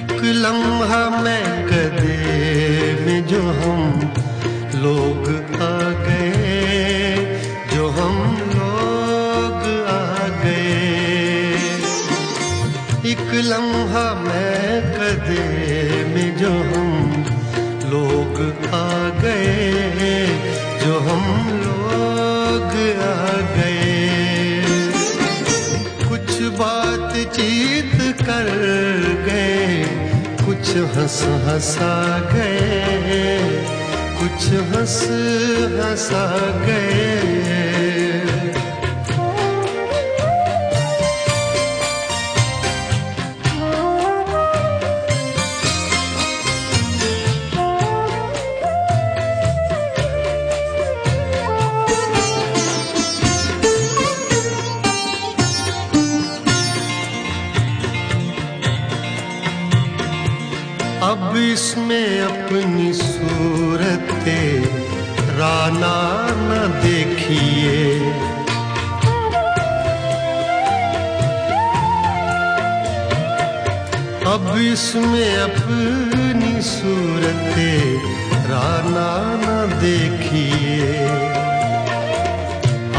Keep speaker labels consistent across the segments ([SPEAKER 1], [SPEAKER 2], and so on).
[SPEAKER 1] एक लम्हा मैं कदे में जो हम लोग आ गए, जो हम लोग आ गए। एक लम्हा मैं कदे में जो हम लोग आ गए, जो हम कुछ हंस हंसा गए कुछ हंस हंसा गए। इसमें अपनी सूरत राना न देखिए। अब इसमें अपनी सूरत राना न देखिए।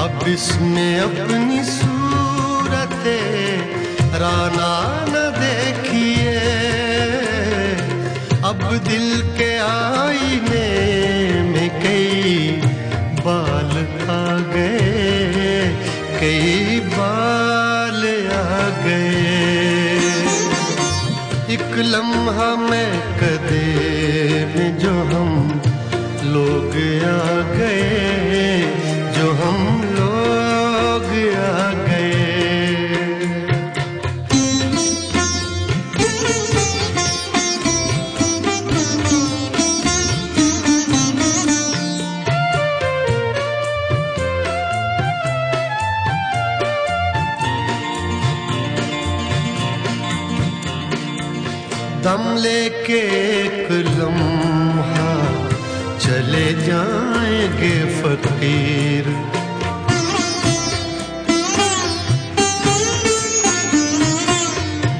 [SPEAKER 1] अब इसमें अपनी सूरत राना दिल के आईने में कई बाल आ गए, कई बाल आ गए। एक लम्हा मैं कदे में जो हम लोग आ गए, जो हम दम लेके एक लम्हा, चले जाएँगे फकीर।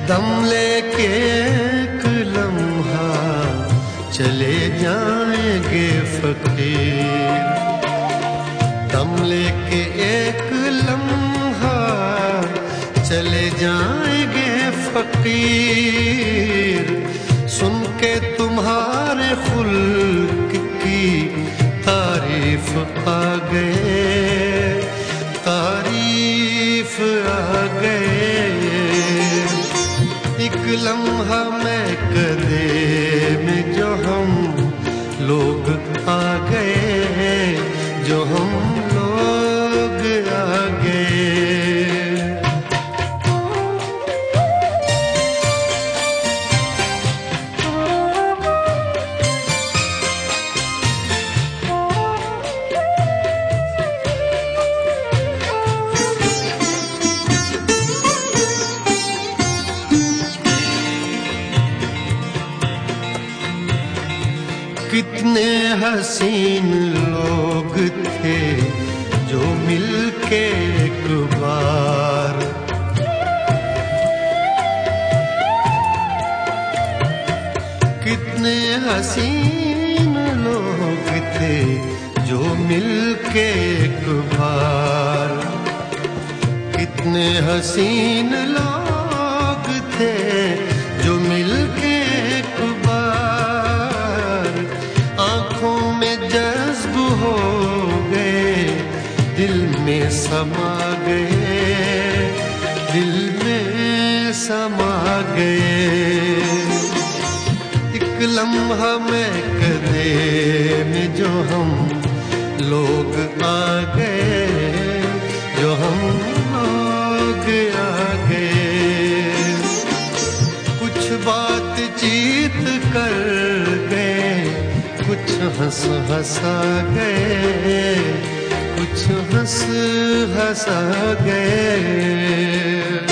[SPEAKER 1] दम लेके एक लम्हा, चले जाएँगे फकीर। दम लेके एक लम्हा, चले जाएँगे फकीर। लम्हा कदे में जो हम लोग आ गए जो हम कितने हसीन लोग थे जो मिलके एक बार। कितने हसीन लोग थे जो मिलके एक बार। कितने हसीन लोग आँखों में जज्ब हो गए, दिल में समा गए, दिल में समा गए। एक लम्हा मैं कदे में जो हम लोग आ गए, जो हम लोग आ हंस हंसा गए कुछ हंस हंसा गए।